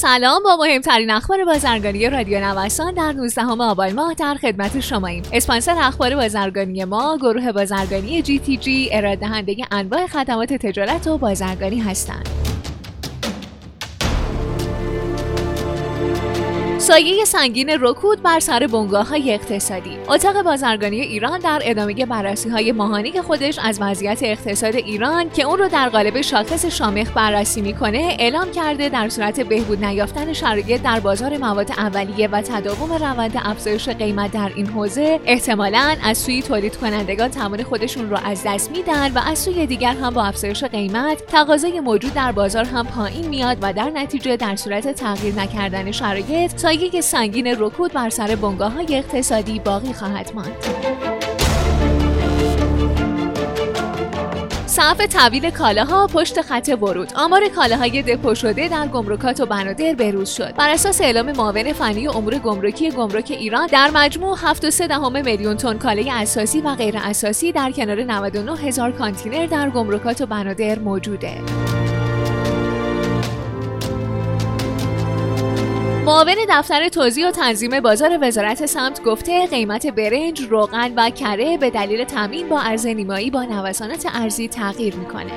سلام با مهمترین اخبار بازرگانی رادیو نوسان در 19 آبان ماه در خدمت شماییم. اسپانسر اخبار بازرگانی ما گروه بازرگانی جی تی جی ارائه دهنده انواع خدمات تجارت و بازرگانی هستند. سایه سنگین رکود بر سر بنگاه های اقتصادی. اتاق بازرگانی ایران در ادامه بررسی های ماهانی خودش از وضعیت اقتصاد ایران که اون رو در قالب شاخص شامخ بررسی می‌کنه اعلام کرده در صورت بهبود نیافتن شرایط در بازار مواد اولیه و تداوم روند افزایش قیمت در این حوزه احتمالا از سوی تولید کنندگان توان خودشون رو از دست میدن و از سوی دیگر هم با افزایش قیمت تقاضای موجود در بازار هم پایین میاد و در نتیجه در صورت تغییر نکردن شرایط سایه سنگین رکود بر سر بنگاه های اقتصادی باقی خواهد ماند. صف طویل کالاها پشت خط ورود. آمار کالاهای دپو شده در گمرکات و بنادر بروز شد. بر اساس اعلام معاون فنی امور گمرکی گمرک ایران در مجموع 7.3 میلیون تن کالای اساسی و غیر اساسی در کنار 99 هزار کانتینر در گمرکات و بنادر موجوده. معاون دفتر توزیع و تنظیم بازار وزارت سمت گفته قیمت برنج، روغن و کره به دلیل تامین با ارز نیمایی با نوسانات ارزی تغییر می‌کنه.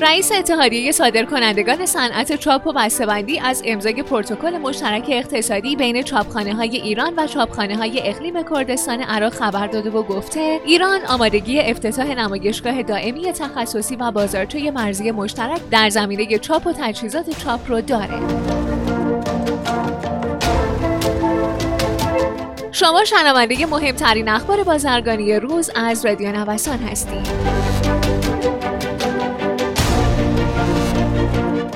رئیس اتحادیه صادرکنندگان صنعت چاپ و بسته‌بندی از امضای پروتکل مشترک اقتصادی بین چاپخانه های ایران و چاپخانه های اقلیم کردستان عراق خبر داده و گفته ایران آمادگی افتتاح نمایشگاه دائمی تخصصی و بازارچه مرزی مشترک در زمینه چاپ و تجهیزات چاپ رو داره. شما شنونده مهمترین اخبار بازرگانی روز از رادیو نوسان هستید.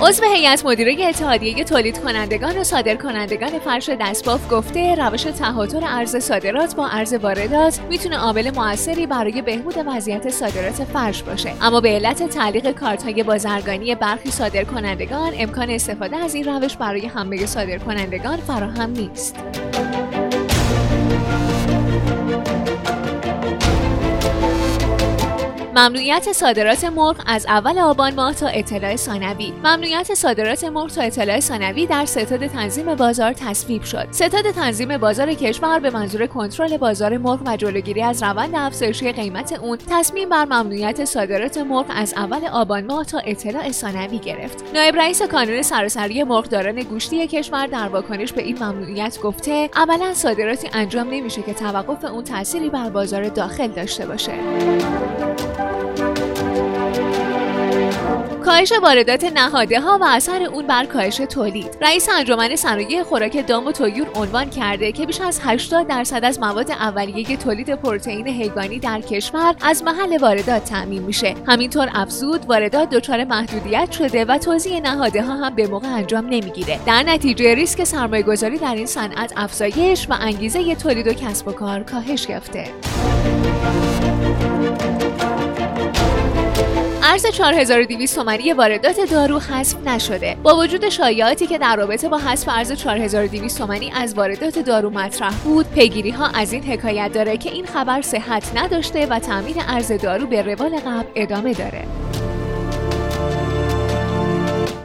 عضو هیئت مدیره اتحادیه تولید کنندگان و صادر کنندگان فرش دستباف گفته روش تهاتر ارز صادرات با ارز واردات می‌تونه عامل موثری برای بهبود وضعیت صادرات فرش باشه. اما به علت تعلیق کارت های بازرگانی برخی صادر کنندگان امکان استفاده از این روش برای همه صادر کنندگان فراهم نیست. ممنوعیت صادرات مرغ از اول آبان ماه تا اطلاع ثانوی. ممنوعیت صادرات مرغ تا اطلاع ثانوی در ستاد تنظیم بازار تصویب شد. ستاد تنظیم بازار کشور به منظور کنترل بازار مرغ و جلوگیری از روند افزایشی قیمت اون تصمیم بر ممنوعیت صادرات مرغ از اول آبان ماه تا اطلاع ثانوی گرفت. نایب رئیس کانون سراسری مرغداران گوشتی کشور در واکنش به این ممنوعیت گفته اولا صادراتی انجام نمیشه که توقف اون تأثیری بر بازار داخل داشته باشه. کاهش واردات نهاده ها و اثر اون بر کاهش تولید. رئیس انجمن صنایع خوراک دام و تویور عنوان کرده که بیش از 80 درصد از مواد اولیه تولید پروتئین حیوانی در کشور از محل واردات تامین میشه. همینطور افزود واردات دچار محدودیت شده و توزیع نهاده ها هم به موقع انجام نمی‌گیره. در نتیجه ریسک سرمایه گذاری در این صنعت افزایش و انگیزه تولید و کسب و کار کاهش یافته. ارز 4200 تومانی واردات دارو حذف نشده. با وجود شایعاتی که در رابطه با حذف ارز 4200 تومانی از واردات دارو مطرح بود پیگیری ها از این حکایت داره که این خبر صحت نداشته و تامین ارز دارو به روال قبل ادامه داره.